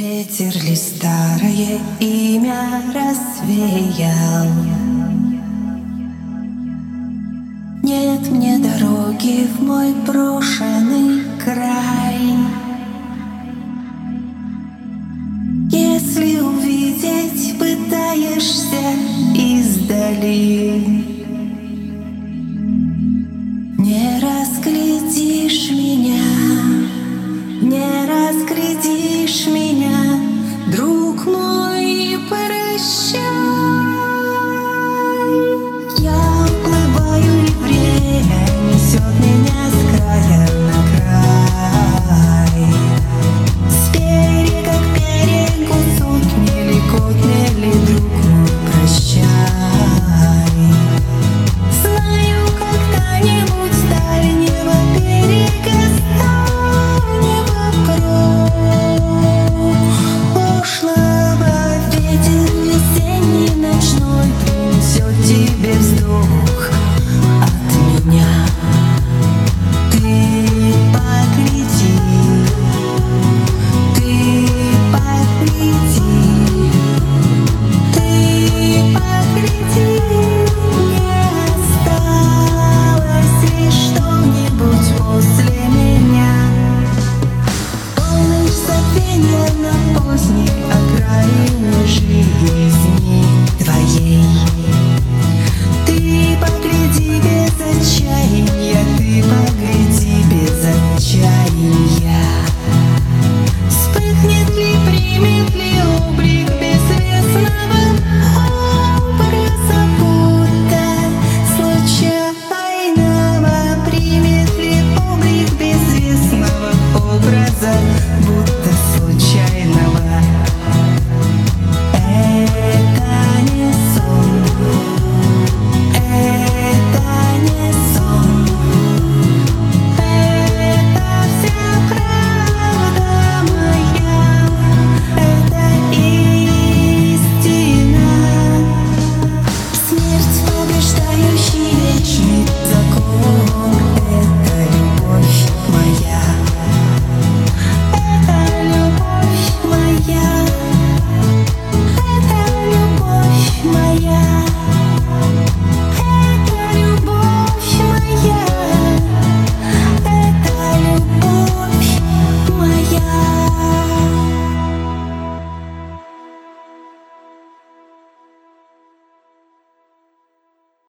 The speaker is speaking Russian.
Ветер ли старое имя развеял? Нет мне дороги в мой брошенный край. Если увидеть пытаешься издали, не разглядишь меня, не разглядишь. chain, yeah.